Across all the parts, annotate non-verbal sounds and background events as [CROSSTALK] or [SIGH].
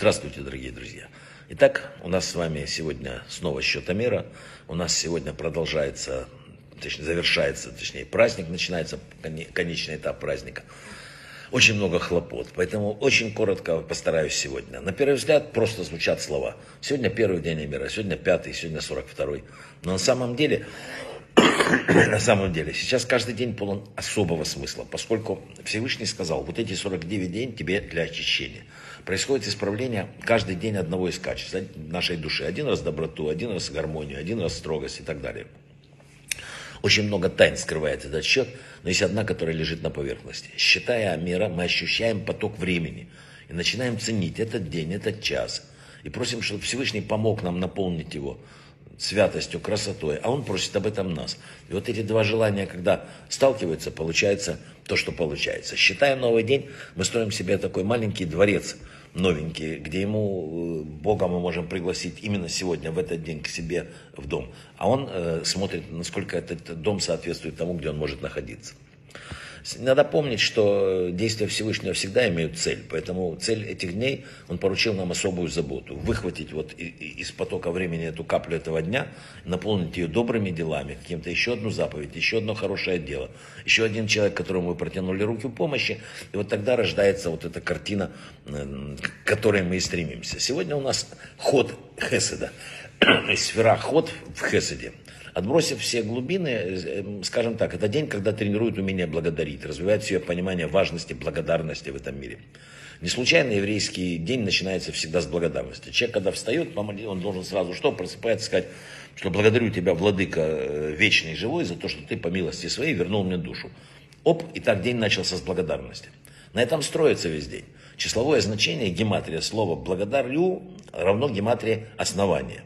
Здравствуйте, дорогие друзья. Итак, у нас с вами сегодня снова счетомера. У нас сегодня продолжается, точнее, завершается, точнее, праздник, начинается конечный этап праздника. Очень много хлопот, поэтому очень коротко постараюсь сегодня. На первый взгляд просто звучат слова. Сегодня первый день мира, сегодня пятый, сегодня сорок второй. Но на самом деле на самом деле. Сейчас каждый день полон особого смысла, поскольку Всевышний сказал, вот эти 49 дней тебе для очищения. Происходит исправление каждый день одного из качеств нашей души. Один раз доброту, один раз гармонию, один раз строгость и так далее. Очень много тайн скрывает этот счет, но есть одна, которая лежит на поверхности. Считая мира, мы ощущаем поток времени и начинаем ценить этот день, этот час. И просим, чтобы Всевышний помог нам наполнить его святостью, красотой, а он просит об этом нас. И вот эти два желания, когда сталкиваются, получается то, что получается. Считая новый день, мы строим себе такой маленький дворец новенький, где ему, э, Бога мы можем пригласить именно сегодня, в этот день, к себе в дом. А он э, смотрит, насколько этот дом соответствует тому, где он может находиться. Надо помнить, что действия Всевышнего всегда имеют цель, поэтому цель этих дней, он поручил нам особую заботу. Выхватить вот из потока времени эту каплю этого дня, наполнить ее добрыми делами, каким-то еще одну заповедь, еще одно хорошее дело, еще один человек, которому мы протянули руки помощи, и вот тогда рождается вот эта картина, к которой мы и стремимся. Сегодня у нас ход Хеседа, [CLEARS THROAT] сфера ход в Хеседе. Отбросив все глубины, э, скажем так, это день, когда тренируют умение благодарить, развивает себе понимание важности благодарности в этом мире. Не случайно еврейский день начинается всегда с благодарности. Человек, когда встает, он должен сразу что? Просыпается сказать, что благодарю тебя, владыка э, вечный и живой, за то, что ты по милости своей вернул мне душу. Оп, и так день начался с благодарности. На этом строится весь день. Числовое значение гематрия слова «благодарю» равно гематрии основания.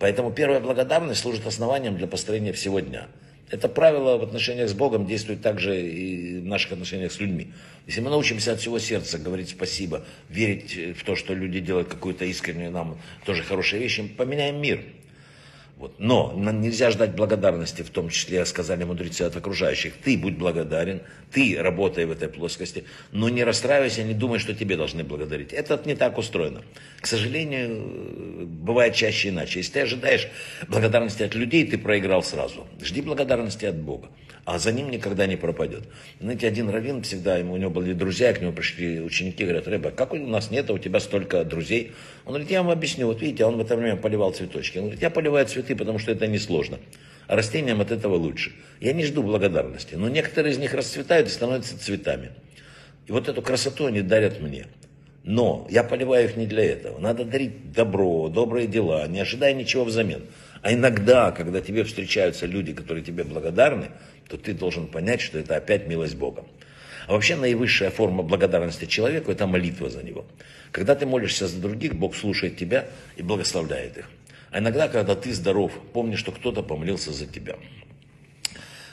Поэтому первая благодарность служит основанием для построения всего дня. Это правило в отношениях с Богом действует также и в наших отношениях с людьми. Если мы научимся от всего сердца говорить спасибо, верить в то, что люди делают какую-то искреннюю нам тоже хорошие вещи, мы поменяем мир. Вот. Но нельзя ждать благодарности, в том числе, сказали мудрецы от окружающих. Ты будь благодарен, ты работай в этой плоскости, но не расстраивайся, не думай, что тебе должны благодарить. Это не так устроено. К сожалению, бывает чаще иначе. Если ты ожидаешь благодарности от людей, ты проиграл сразу. Жди благодарности от Бога а за ним никогда не пропадет. Знаете, один раввин всегда, ему, у него были друзья, к нему пришли ученики, говорят, Рэба, как у нас нет, а у тебя столько друзей? Он говорит, я вам объясню, вот видите, он в это время поливал цветочки. Он говорит, я поливаю цветы, потому что это несложно. А растениям от этого лучше. Я не жду благодарности, но некоторые из них расцветают и становятся цветами. И вот эту красоту они дарят мне. Но я поливаю их не для этого. Надо дарить добро, добрые дела, не ожидая ничего взамен. А иногда, когда тебе встречаются люди, которые тебе благодарны, то ты должен понять, что это опять милость Бога. А вообще наивысшая форма благодарности человеку – это молитва за него. Когда ты молишься за других, Бог слушает тебя и благословляет их. А иногда, когда ты здоров, помни, что кто-то помолился за тебя.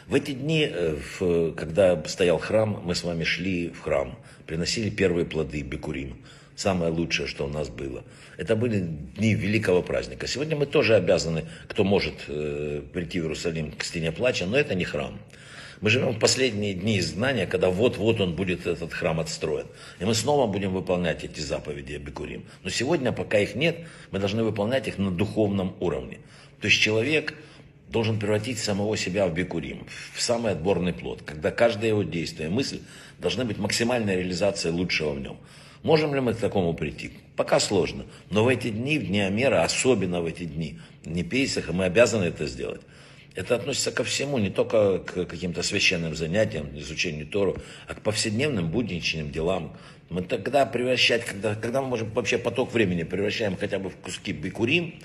В эти дни, э, когда стоял храм, мы с вами шли в храм, приносили первые плоды бекурим – самое лучшее, что у нас было. Это были дни великого праздника. Сегодня мы тоже обязаны, кто может э, прийти в Иерусалим к стене плача, но это не храм. Мы живем в последние дни изгнания, когда вот-вот он будет, этот храм отстроен. И мы снова будем выполнять эти заповеди Абикурим. Но сегодня, пока их нет, мы должны выполнять их на духовном уровне. То есть человек должен превратить самого себя в бикурим, в самый отборный плод, когда каждое его действие, мысль должны быть максимальной реализацией лучшего в нем. Можем ли мы к такому прийти? Пока сложно. Но в эти дни, в дни Амера, особенно в эти дни, не Пейсаха, мы обязаны это сделать. Это относится ко всему, не только к каким-то священным занятиям, изучению Тору, а к повседневным будничным делам. Мы тогда превращать, когда, когда мы можем вообще поток времени превращаем хотя бы в куски бикурим,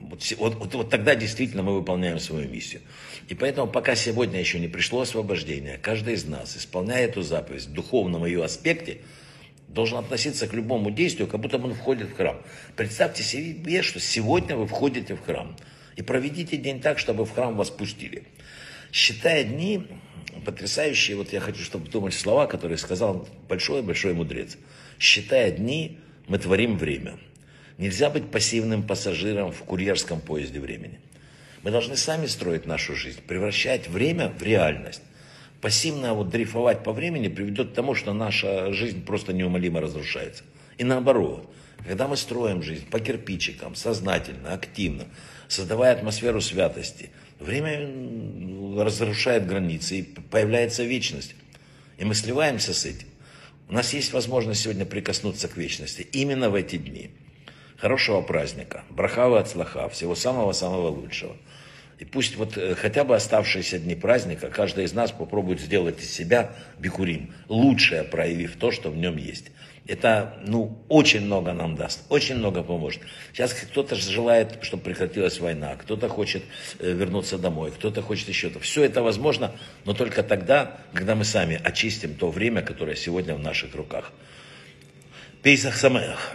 вот, вот, вот тогда действительно мы выполняем свою миссию. И поэтому, пока сегодня еще не пришло освобождение, каждый из нас, исполняя эту заповедь в духовном ее аспекте, должен относиться к любому действию, как будто он входит в храм. Представьте себе, что сегодня вы входите в храм. И проведите день так, чтобы в храм вас пустили. Считая дни, потрясающие, вот я хочу, чтобы думали слова, которые сказал большой-большой мудрец. Считая дни, мы творим время. Нельзя быть пассивным пассажиром в курьерском поезде времени. Мы должны сами строить нашу жизнь, превращать время в реальность. Пассивно вот дрейфовать по времени приведет к тому, что наша жизнь просто неумолимо разрушается. И наоборот, когда мы строим жизнь по кирпичикам, сознательно, активно, создавая атмосферу святости, время разрушает границы и появляется вечность. И мы сливаемся с этим. У нас есть возможность сегодня прикоснуться к вечности именно в эти дни. Хорошего праздника, брахава от слаха, всего самого-самого лучшего. И пусть вот э, хотя бы оставшиеся дни праздника каждый из нас попробует сделать из себя бикурим, лучшее проявив то, что в нем есть. Это, ну, очень много нам даст, очень много поможет. Сейчас кто-то желает, чтобы прекратилась война, кто-то хочет э, вернуться домой, кто-то хочет еще то. Все это возможно, но только тогда, когда мы сами очистим то время, которое сегодня в наших руках. Пейсах Самех.